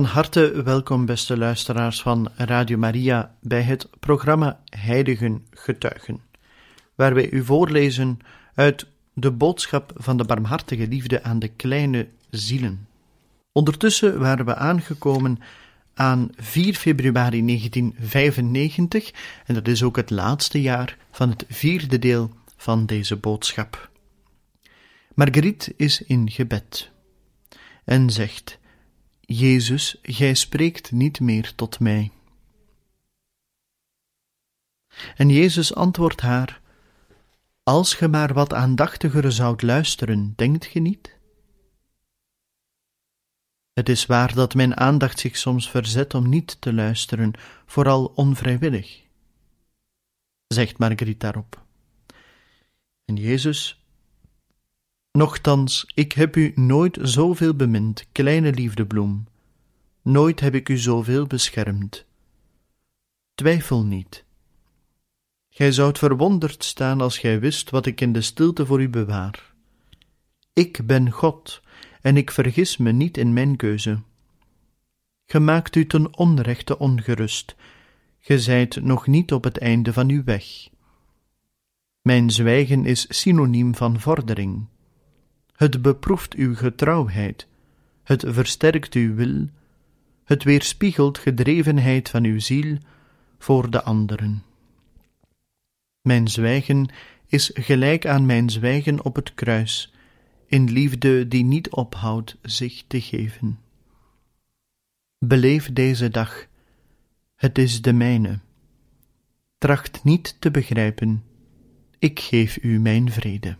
Van harte welkom, beste luisteraars van Radio Maria, bij het programma Heiligen Getuigen, waar wij u voorlezen uit de boodschap van de barmhartige liefde aan de kleine zielen. Ondertussen waren we aangekomen aan 4 februari 1995, en dat is ook het laatste jaar van het vierde deel van deze boodschap. Marguerite is in gebed en zegt. Jezus, gij spreekt niet meer tot mij. En Jezus antwoordt haar: Als ge maar wat aandachtiger zoudt luisteren, denkt ge niet? Het is waar dat mijn aandacht zich soms verzet om niet te luisteren, vooral onvrijwillig, zegt Marguerite daarop. En Jezus Nochtans, ik heb u nooit zoveel bemind, kleine liefdebloem. Nooit heb ik u zoveel beschermd. Twijfel niet. Gij zoudt verwonderd staan als gij wist wat ik in de stilte voor u bewaar. Ik ben God, en ik vergis me niet in mijn keuze. Ge maakt u ten onrechte ongerust, ge zijt nog niet op het einde van uw weg. Mijn zwijgen is synoniem van vordering. Het beproeft uw getrouwheid, het versterkt uw wil, het weerspiegelt gedrevenheid van uw ziel voor de anderen. Mijn zwijgen is gelijk aan mijn zwijgen op het kruis, in liefde die niet ophoudt zich te geven. Beleef deze dag, het is de mijne. Tracht niet te begrijpen, ik geef u mijn vrede.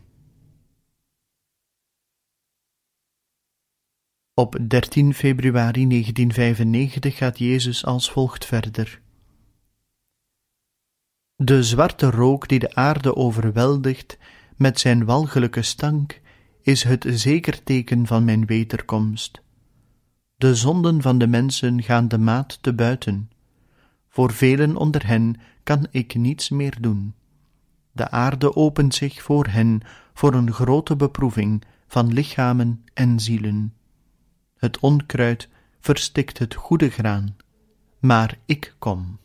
Op 13 februari 1995 gaat Jezus als volgt verder. De zwarte rook die de aarde overweldigt met zijn walgelijke stank is het zeker teken van mijn wederkomst. De zonden van de mensen gaan de maat te buiten. Voor velen onder hen kan ik niets meer doen. De aarde opent zich voor hen voor een grote beproeving van lichamen en zielen. Het onkruid verstikt het goede graan, maar ik kom.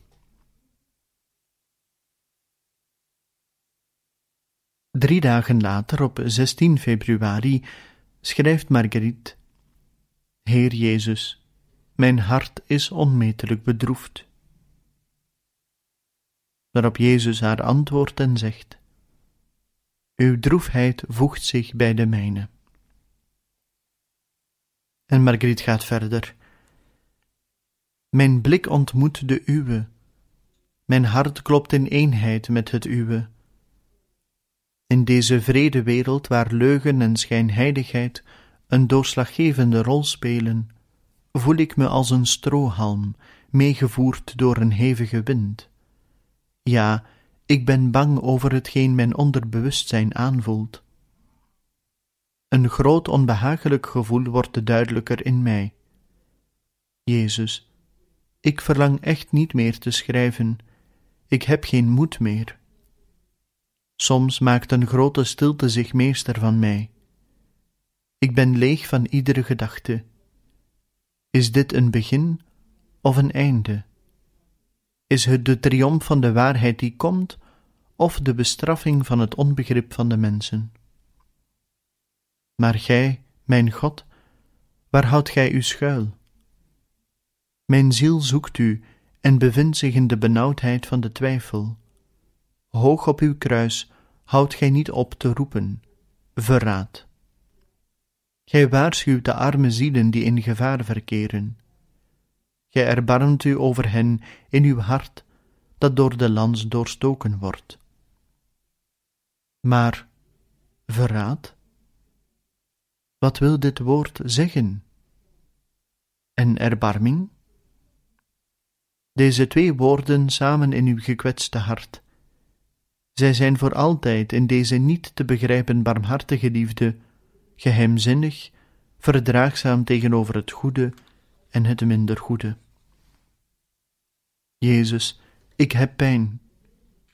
Drie dagen later, op 16 februari, schrijft Marguerite: Heer Jezus, mijn hart is onmetelijk bedroefd. Waarop Jezus haar antwoordt en zegt: Uw droefheid voegt zich bij de mijne. En Marguerite gaat verder. Mijn blik ontmoet de uwe. Mijn hart klopt in eenheid met het uwe. In deze vrede wereld waar leugen en schijnheiligheid een doorslaggevende rol spelen, voel ik me als een strohalm, meegevoerd door een hevige wind. Ja, ik ben bang over hetgeen mijn onderbewustzijn aanvoelt. Een groot onbehagelijk gevoel wordt duidelijker in mij. Jezus, ik verlang echt niet meer te schrijven, ik heb geen moed meer. Soms maakt een grote stilte zich meester van mij. Ik ben leeg van iedere gedachte. Is dit een begin of een einde? Is het de triomf van de waarheid die komt, of de bestraffing van het onbegrip van de mensen? Maar gij, mijn God, waar houdt gij u schuil? Mijn ziel zoekt u en bevindt zich in de benauwdheid van de twijfel. Hoog op uw kruis houdt gij niet op te roepen, verraad. Gij waarschuwt de arme zielen die in gevaar verkeren. Gij erbarmt u over hen in uw hart, dat door de lans doorstoken wordt. Maar verraad? Wat wil dit woord zeggen? En erbarming? Deze twee woorden samen in uw gekwetste hart. Zij zijn voor altijd in deze niet te begrijpen barmhartige liefde, geheimzinnig, verdraagzaam tegenover het goede en het minder goede. Jezus, ik heb pijn.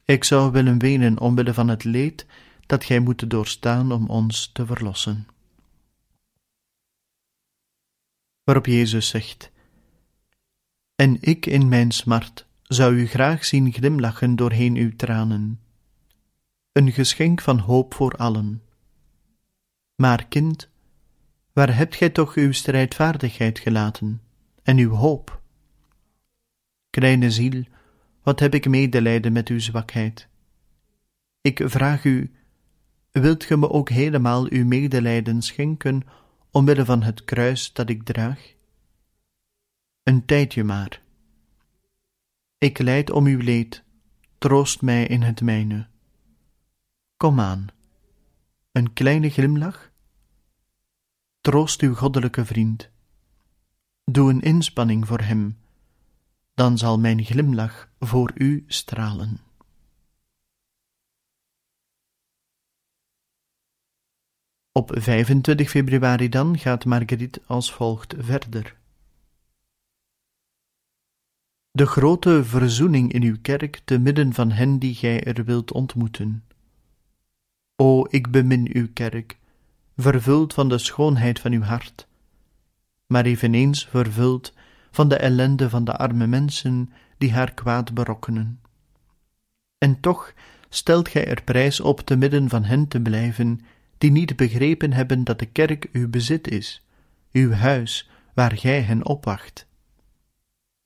Ik zou willen wenen omwille van het leed dat gij moet doorstaan om ons te verlossen. Waarop Jezus zegt: En ik in mijn smart zou u graag zien glimlachen doorheen uw tranen. Een geschenk van hoop voor allen. Maar kind, waar hebt gij toch uw strijdvaardigheid gelaten en uw hoop? Kleine ziel, wat heb ik medelijden met uw zwakheid? Ik vraag u, wilt ge me ook helemaal uw medelijden schenken omwille van het kruis dat ik draag? Een tijdje maar. Ik lijd om uw leed, troost mij in het mijne. Kom aan, een kleine glimlach? Troost uw goddelijke vriend. Doe een inspanning voor hem, dan zal mijn glimlach voor u stralen. Op 25 februari dan gaat Marguerite als volgt verder. De grote verzoening in uw kerk te midden van hen die gij er wilt ontmoeten. O, ik bemin uw kerk, vervuld van de schoonheid van uw hart, maar eveneens vervuld van de ellende van de arme mensen die haar kwaad berokkenen. En toch stelt gij er prijs op te midden van hen te blijven die niet begrepen hebben dat de kerk uw bezit is, uw huis, waar gij hen opwacht.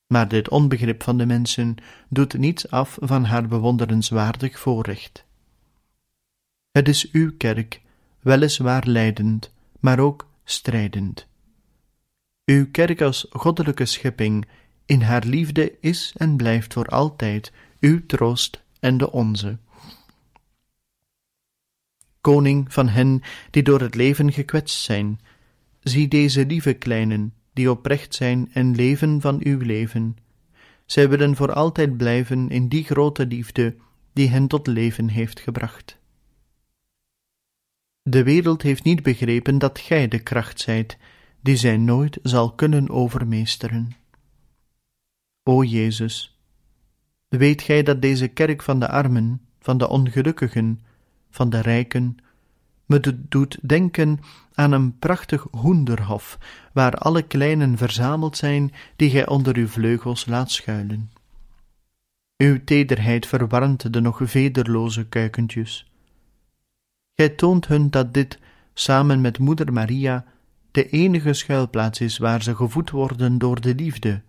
Maar dit onbegrip van de mensen doet niets af van haar bewonderenswaardig voorrecht. Het is uw kerk, weliswaar leidend, maar ook strijdend. Uw kerk als goddelijke schepping in haar liefde is en blijft voor altijd uw troost en de onze. Koning van hen die door het leven gekwetst zijn, zie deze lieve kleinen, die oprecht zijn en leven van uw leven. Zij willen voor altijd blijven in die grote liefde die hen tot leven heeft gebracht. De wereld heeft niet begrepen dat gij de kracht zijt, die zij nooit zal kunnen overmeesteren. O Jezus, weet gij dat deze kerk van de armen, van de ongelukkigen, van de rijken, me doet denken aan een prachtig hoenderhof, waar alle kleinen verzameld zijn die gij onder uw vleugels laat schuilen. Uw tederheid verwarmt de nog vederloze kuikentjes. Gij toont hun dat dit, samen met moeder Maria, de enige schuilplaats is waar ze gevoed worden door de liefde,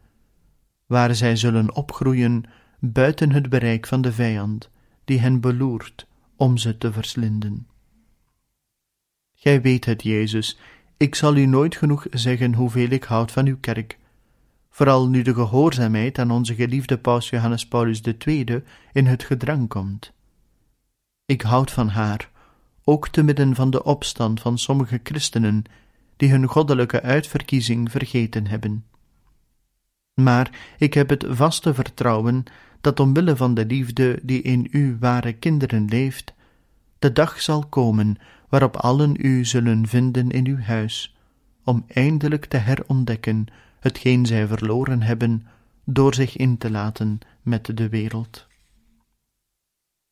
waar zij zullen opgroeien buiten het bereik van de vijand, die hen beloert om ze te verslinden. Gij weet het, Jezus, ik zal u nooit genoeg zeggen hoeveel ik houd van uw kerk, vooral nu de gehoorzaamheid aan onze geliefde paus Johannes Paulus II in het gedrang komt. Ik houd van haar, ook te midden van de opstand van sommige christenen die hun goddelijke uitverkiezing vergeten hebben. Maar ik heb het vaste vertrouwen dat omwille van de liefde die in uw ware kinderen leeft, de dag zal komen waarop allen u zullen vinden in uw huis, om eindelijk te herontdekken hetgeen zij verloren hebben door zich in te laten met de wereld.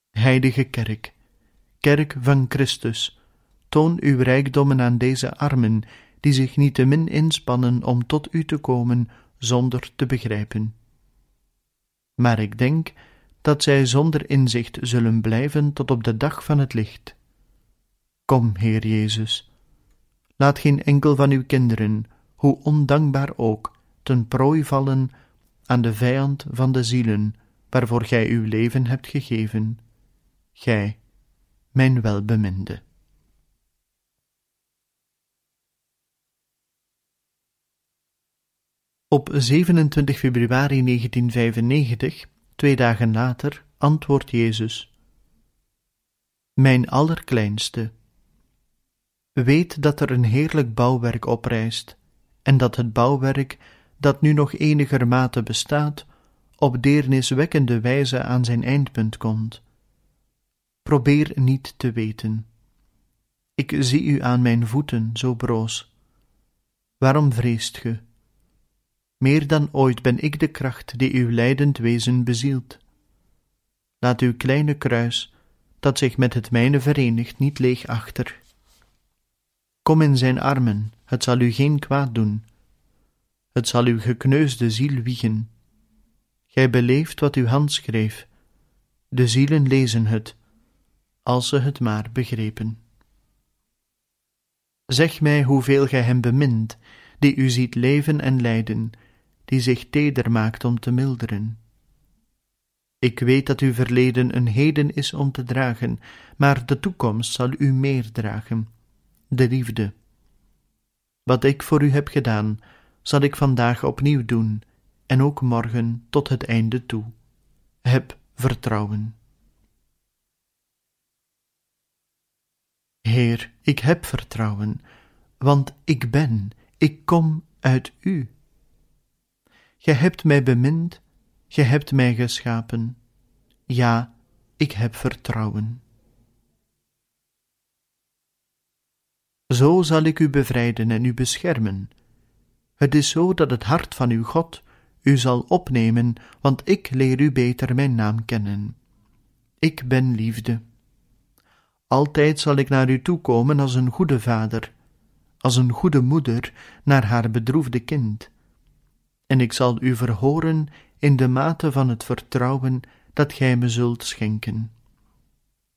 Heilige Kerk, Kerk van Christus, toon uw rijkdommen aan deze armen, die zich niettemin inspannen om tot u te komen zonder te begrijpen. Maar ik denk dat zij zonder inzicht zullen blijven tot op de dag van het licht. Kom, Heer Jezus, laat geen enkel van uw kinderen, hoe ondankbaar ook, ten prooi vallen aan de vijand van de zielen, waarvoor gij uw leven hebt gegeven, gij, mijn welbeminde. Op 27 februari 1995, twee dagen later, antwoordt Jezus: Mijn allerkleinste, weet dat er een heerlijk bouwwerk oprijst, en dat het bouwwerk, dat nu nog enigermate bestaat, op deerniswekkende wijze aan zijn eindpunt komt. Probeer niet te weten. Ik zie u aan mijn voeten zo broos. Waarom vreest ge? Meer dan ooit ben ik de kracht die uw lijdend wezen bezielt. Laat uw kleine kruis, dat zich met het mijne verenigt, niet leeg achter. Kom in zijn armen, het zal u geen kwaad doen. Het zal uw gekneusde ziel wiegen. Gij beleeft wat uw hand schreef. De zielen lezen het, als ze het maar begrepen. Zeg mij hoeveel gij hem bemint, die u ziet leven en lijden, die zich teder maakt om te milderen. Ik weet dat uw verleden een heden is om te dragen, maar de toekomst zal u meer dragen, de liefde. Wat ik voor u heb gedaan, zal ik vandaag opnieuw doen, en ook morgen tot het einde toe. Heb vertrouwen. Heer, ik heb vertrouwen, want ik ben, ik kom uit U. Gij hebt mij bemind, gij hebt mij geschapen. Ja, ik heb vertrouwen. Zo zal ik u bevrijden en u beschermen. Het is zo dat het hart van uw God u zal opnemen, want ik leer u beter mijn naam kennen. Ik ben liefde. Altijd zal ik naar u toekomen als een goede vader, als een goede moeder naar haar bedroefde kind. En ik zal u verhoren in de mate van het vertrouwen dat gij me zult schenken.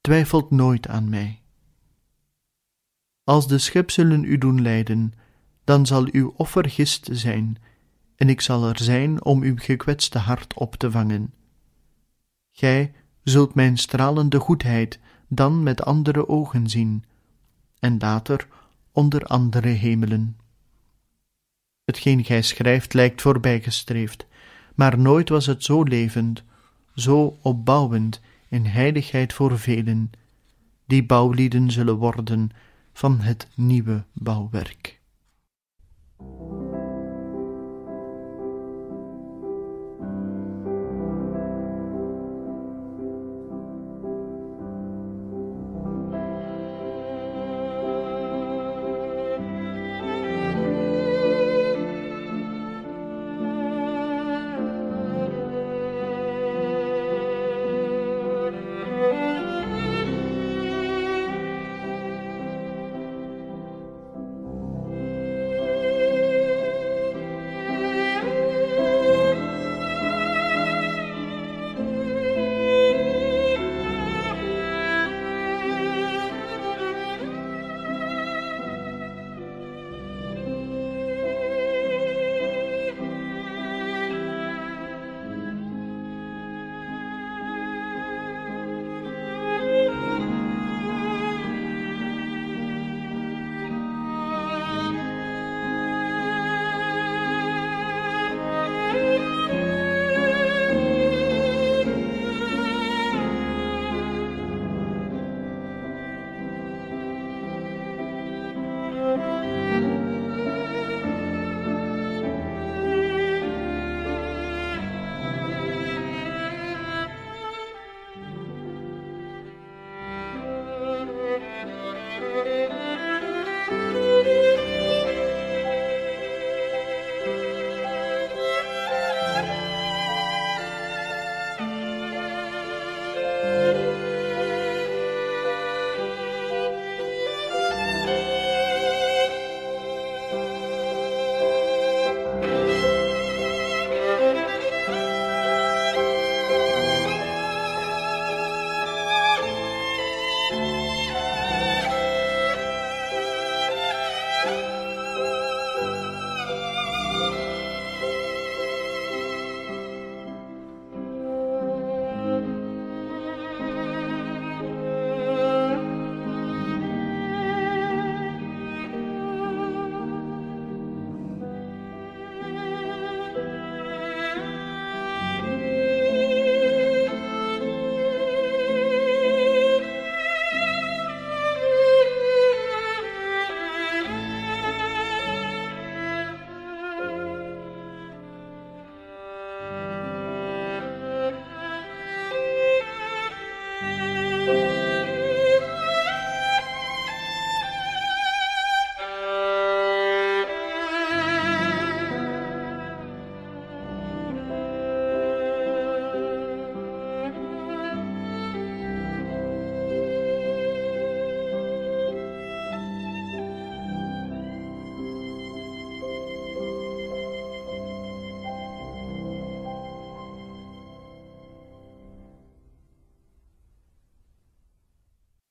Twijfelt nooit aan mij. Als de schepselen u doen lijden, dan zal uw offer gist zijn, en ik zal er zijn om uw gekwetste hart op te vangen. Gij zult mijn stralende goedheid dan met andere ogen zien, en later onder andere hemelen. Hetgeen gij schrijft lijkt voorbijgestreefd, maar nooit was het zo levend, zo opbouwend in heiligheid voor velen, die bouwlieden zullen worden van het nieuwe bouwwerk.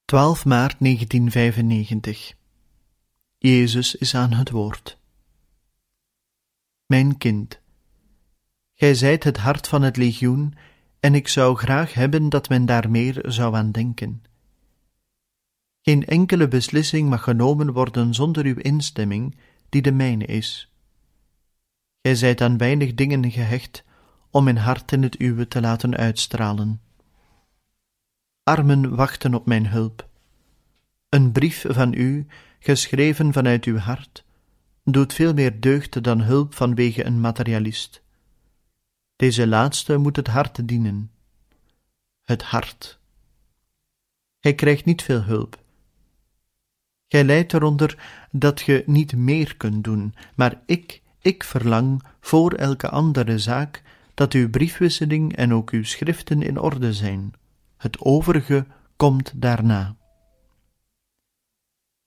12 maart 1995 Jezus is aan het woord. Mijn kind, gij zijt het hart van het legioen, en ik zou graag hebben dat men daar meer zou aan denken. Geen enkele beslissing mag genomen worden zonder uw instemming, die de mijne is. Gij zijt aan weinig dingen gehecht om mijn hart in het uwe te laten uitstralen. Armen wachten op mijn hulp. Een brief van u, geschreven vanuit uw hart, doet veel meer deugd dan hulp vanwege een materialist. Deze laatste moet het hart dienen. Het hart. Hij krijgt niet veel hulp. Gij lijdt eronder dat ge niet meer kunt doen, maar ik, ik verlang voor elke andere zaak dat uw briefwisseling en ook uw schriften in orde zijn. Het overige komt daarna.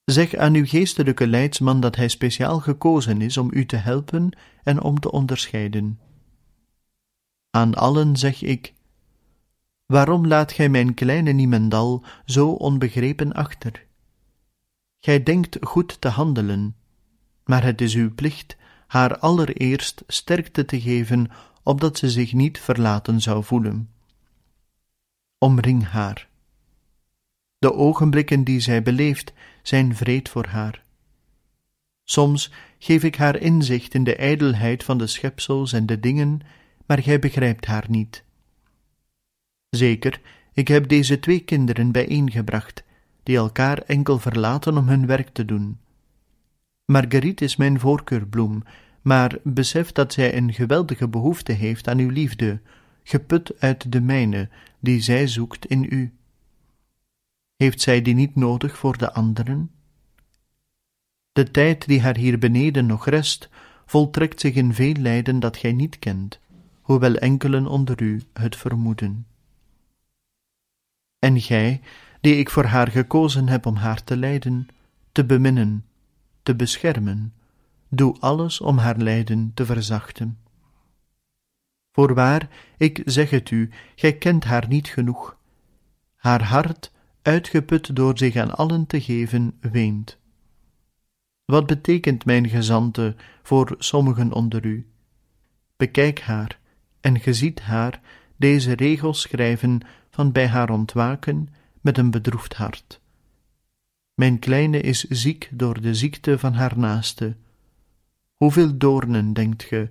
Zeg aan uw geestelijke leidsman dat hij speciaal gekozen is om u te helpen en om te onderscheiden. Aan allen zeg ik: Waarom laat gij mijn kleine Niemendal zo onbegrepen achter? Gij denkt goed te handelen, maar het is uw plicht haar allereerst sterkte te geven, opdat ze zich niet verlaten zou voelen. Omring haar. De ogenblikken die zij beleeft zijn vreed voor haar. Soms geef ik haar inzicht in de ijdelheid van de schepsels en de dingen, maar gij begrijpt haar niet. Zeker, ik heb deze twee kinderen bijeengebracht, die elkaar enkel verlaten om hun werk te doen. Marguerite is mijn voorkeurbloem, maar besef dat zij een geweldige behoefte heeft aan uw liefde, geput uit de mijne, die zij zoekt in u. Heeft zij die niet nodig voor de anderen? De tijd die haar hier beneden nog rest, voltrekt zich in veel lijden dat gij niet kent, hoewel enkelen onder u het vermoeden. En gij, die ik voor haar gekozen heb om haar te leiden, te beminnen, te beschermen, doe alles om haar lijden te verzachten. Voorwaar, ik zeg het u, gij kent haar niet genoeg. Haar hart, uitgeput door zich aan allen te geven, weent. Wat betekent mijn gezante voor sommigen onder u? Bekijk haar, en ge ziet haar deze regels schrijven van bij haar ontwaken met een bedroefd hart. Mijn kleine is ziek door de ziekte van haar naaste. Hoeveel doornen, denkt ge,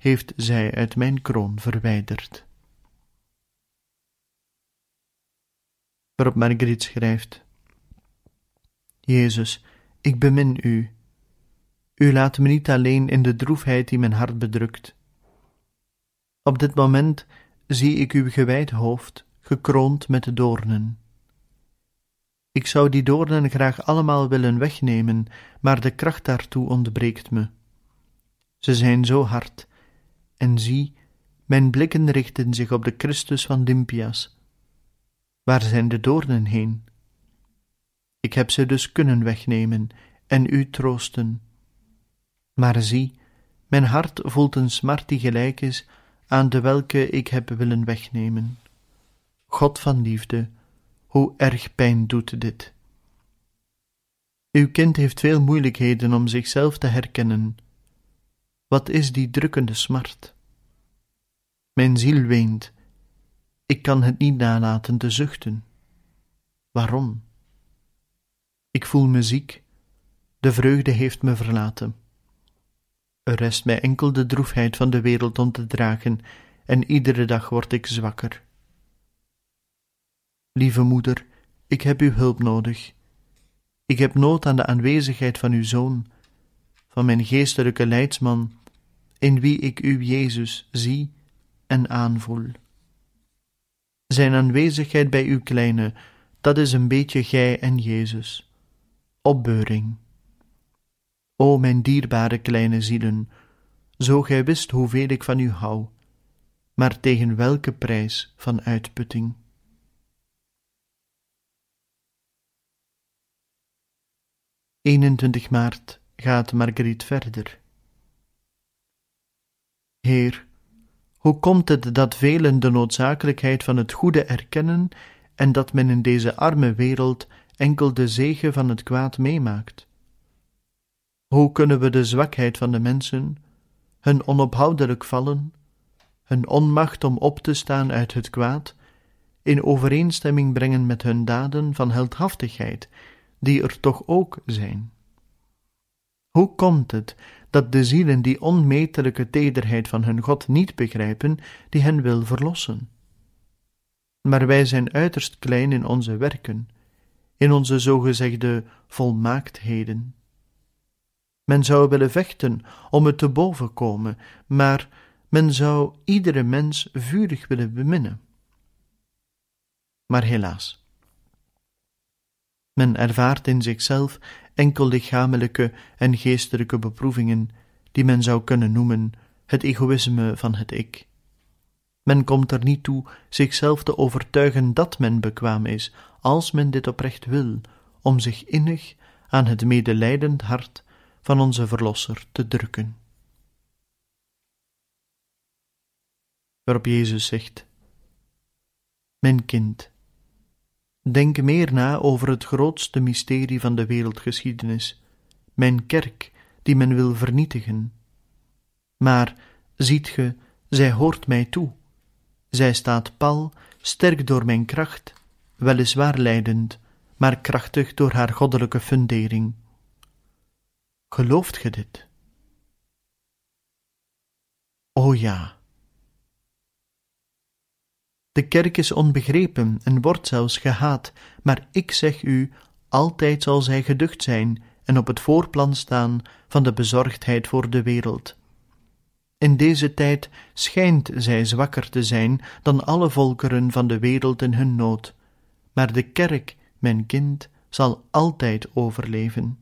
heeft zij uit mijn kroon verwijderd? Waarop Marguerite schrijft: Jezus, ik bemin u. U laat me niet alleen in de droefheid die mijn hart bedrukt. Op dit moment zie ik uw gewijd hoofd gekroond met doornen. Ik zou die doornen graag allemaal willen wegnemen, maar de kracht daartoe ontbreekt me. Ze zijn zo hard, en zie, mijn blikken richten zich op de Christus van Dimpias. Waar zijn de doornen heen? Ik heb ze dus kunnen wegnemen en u troosten. Maar zie, mijn hart voelt een smart die gelijk is aan de welke ik heb willen wegnemen. God van liefde, hoe erg pijn doet dit. Uw kind heeft veel moeilijkheden om zichzelf te herkennen. Wat is die drukkende smart? Mijn ziel weent. Ik kan het niet nalaten te zuchten. Waarom? Ik voel me ziek. De vreugde heeft me verlaten. Er rest mij enkel de droefheid van de wereld om te dragen, en iedere dag word ik zwakker. Lieve moeder, ik heb uw hulp nodig. Ik heb nood aan de aanwezigheid van uw zoon, van mijn geestelijke leidsman, in wie ik uw Jezus zie en aanvoel. Zijn aanwezigheid bij uw kleine, dat is een beetje gij en Jezus. Opbeuring. O mijn dierbare kleine zielen, zo gij wist hoeveel ik van u hou, maar tegen welke prijs van uitputting. 21 maart gaat Marguerite verder. Heer, hoe komt het dat velen de noodzakelijkheid van het goede erkennen en dat men in deze arme wereld enkel de zegen van het kwaad meemaakt? Hoe kunnen we de zwakheid van de mensen, hun onophoudelijk vallen, hun onmacht om op te staan uit het kwaad, in overeenstemming brengen met hun daden van heldhaftigheid, die er toch ook zijn? Hoe komt het dat de zielen die onmetelijke tederheid van hun God niet begrijpen, die hen wil verlossen? Maar wij zijn uiterst klein in onze werken, in onze zogezegde volmaaktheden. Men zou willen vechten om het te boven komen, maar men zou iedere mens vurig willen beminnen. Maar helaas, men ervaart in zichzelf enkel lichamelijke en geestelijke beproevingen, die men zou kunnen noemen het egoïsme van het ik. Men komt er niet toe zichzelf te overtuigen dat men bekwaam is, als men dit oprecht wil, om zich innig aan het medelijdend hart van onze Verlosser te drukken. Waarop Jezus zegt: Mijn kind, denk meer na over het grootste mysterie van de wereldgeschiedenis, mijn kerk, die men wil vernietigen. Maar, ziet ge, zij hoort mij toe. Zij staat pal, sterk door mijn kracht, weliswaar lijdend, maar krachtig door haar goddelijke fundering. Gelooft ge dit? O ja. De kerk is onbegrepen en wordt zelfs gehaat, maar ik zeg u, altijd zal zij geducht zijn en op het voorplan staan van de bezorgdheid voor de wereld. In deze tijd schijnt zij zwakker te zijn dan alle volkeren van de wereld in hun nood, maar de kerk, mijn kind, zal altijd overleven.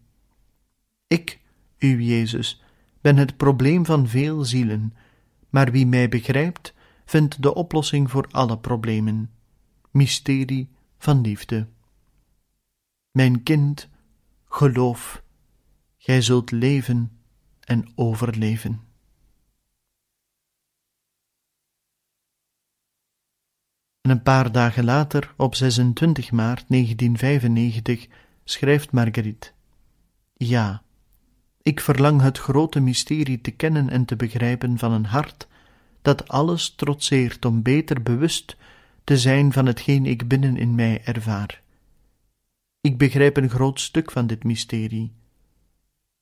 Ik, uw Jezus, ben het probleem van veel zielen, maar wie mij begrijpt, vindt de oplossing voor alle problemen. Mysterie van liefde. Mijn kind, geloof, gij zult leven en overleven. En een paar dagen later, op 26 maart 1995, schrijft Marguerite: Ja, ik verlang het grote mysterie te kennen en te begrijpen van een hart dat alles trotseert om beter bewust te zijn van hetgeen ik binnen in mij ervaar. Ik begrijp een groot stuk van dit mysterie.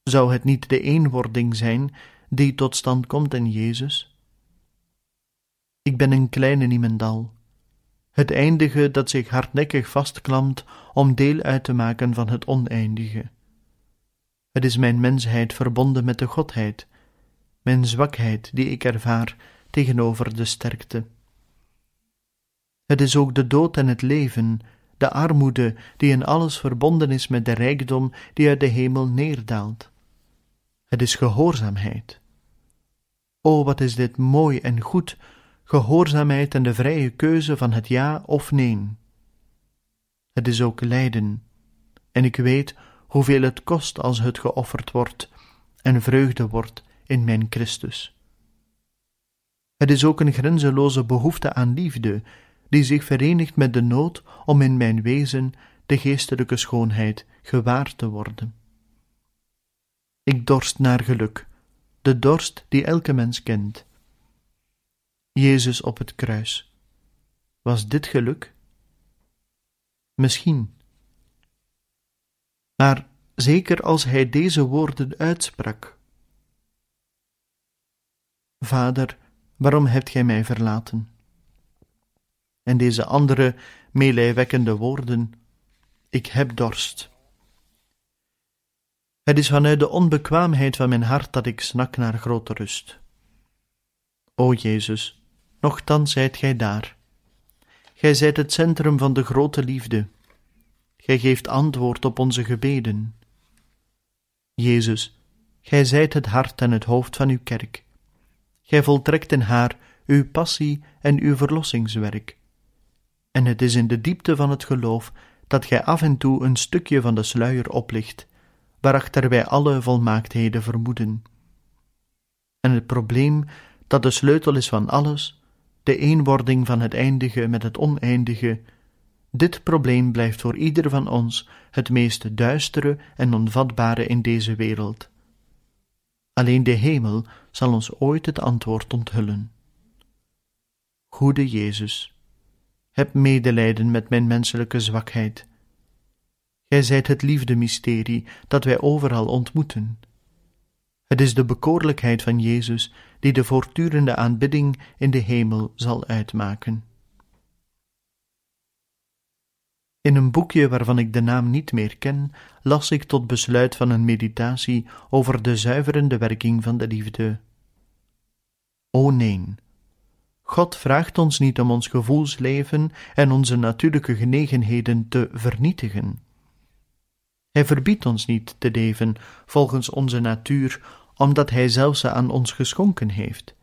Zou het niet de eenwording zijn die tot stand komt in Jezus? Ik ben een kleine niemendal, het eindige dat zich hardnekkig vastklampt om deel uit te maken van het oneindige. Het is mijn mensheid verbonden met de Godheid, mijn zwakheid die ik ervaar tegenover de sterkte. Het is ook de dood en het leven, de armoede die in alles verbonden is met de rijkdom die uit de hemel neerdaalt. Het is gehoorzaamheid. O, wat is dit mooi en goed, gehoorzaamheid en de vrije keuze van het ja of nee. Het is ook lijden, en ik weet hoeveel het kost als het geofferd wordt en vreugde wordt in mijn Christus. Het is ook een grenzeloze behoefte aan liefde, die zich verenigt met de nood om in mijn wezen de geestelijke schoonheid gewaar te worden. Ik dorst naar geluk, de dorst die elke mens kent. Jezus op het kruis. Was dit geluk? Misschien. Maar zeker als hij deze woorden uitsprak. Vader, waarom hebt gij mij verlaten? En deze andere meelijwekkende woorden, ik heb dorst. Het is vanuit de onbekwaamheid van mijn hart dat ik snak naar grote rust. O Jezus, nochtans zijt gij daar. Gij zijt het centrum van de grote liefde. Gij geeft antwoord op onze gebeden. Jezus, gij zijt het hart en het hoofd van uw kerk. Gij voltrekt in haar uw passie en uw verlossingswerk. En het is in de diepte van het geloof dat gij af en toe een stukje van de sluier oplicht, waarachter wij alle volmaaktheden vermoeden. En het probleem dat de sleutel is van alles, de eenwording van het eindige met het oneindige, Dit probleem blijft voor ieder van ons het meest duistere en onvatbare in deze wereld. Alleen de hemel zal ons ooit het antwoord onthullen. Goede Jezus, heb medelijden met mijn menselijke zwakheid. Gij zijt het liefdemysterie dat wij overal ontmoeten. Het is de bekoorlijkheid van Jezus die de voortdurende aanbidding in de hemel zal uitmaken. In een boekje waarvan ik de naam niet meer ken, las ik tot besluit van een meditatie over de zuiverende werking van de liefde. O nee, God vraagt ons niet om ons gevoelsleven en onze natuurlijke genegenheden te vernietigen. Hij verbiedt ons niet te leven volgens onze natuur, omdat Hij zelfs ze aan ons geschonken heeft.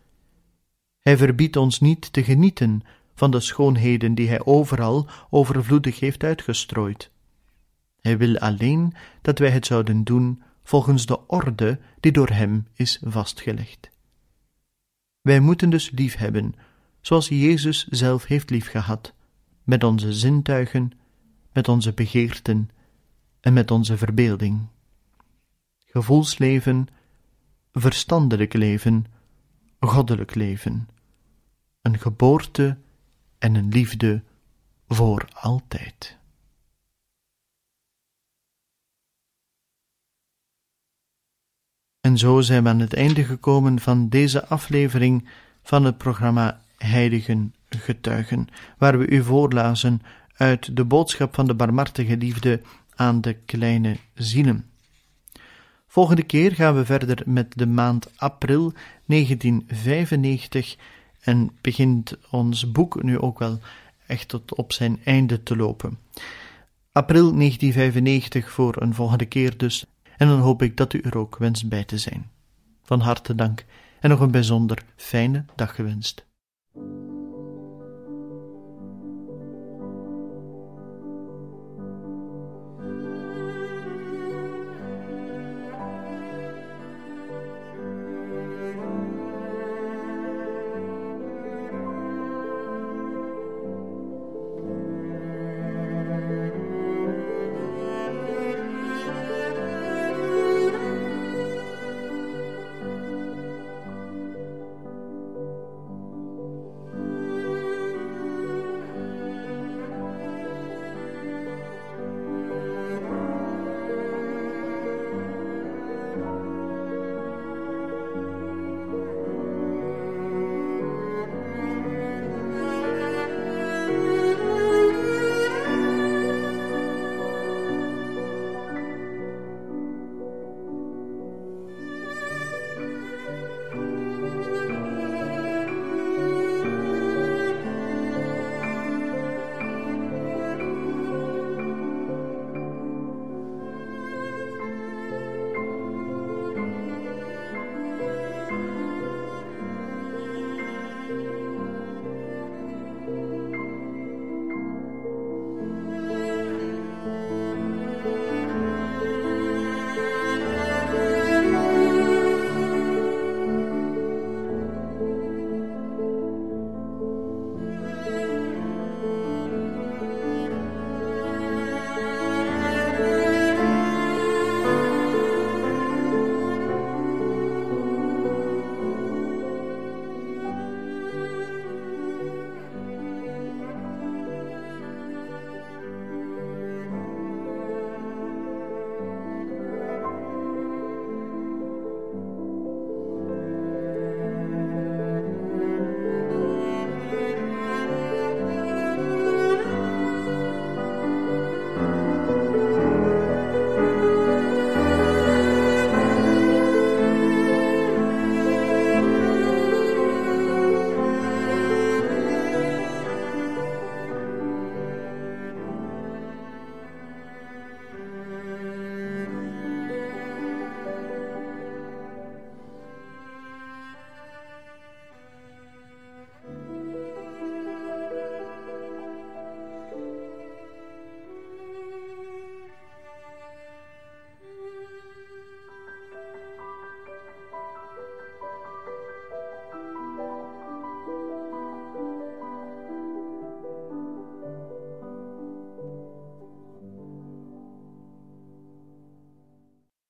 Hij verbiedt ons niet te genieten van de schoonheden die Hij overal overvloedig heeft uitgestrooid. Hij wil alleen dat wij het zouden doen volgens de orde die door Hem is vastgelegd. Wij moeten dus liefhebben, zoals Jezus zelf heeft liefgehad, met onze zintuigen, met onze begeerten en met onze verbeelding. Gevoelsleven, verstandelijk leven, goddelijk leven, een geboorte en een liefde voor altijd. En zo zijn we aan het einde gekomen van deze aflevering van het programma Heiligen Getuigen, waar we u voorlazen uit de boodschap van de barmhartige liefde aan de kleine zielen. Volgende keer gaan we verder met de maand april 1995 en begint ons boek nu ook wel echt tot op zijn einde te lopen. April 1995 voor een volgende keer dus, en dan hoop ik dat u er ook wenst bij te zijn. Van harte dank en nog een bijzonder fijne dag gewenst.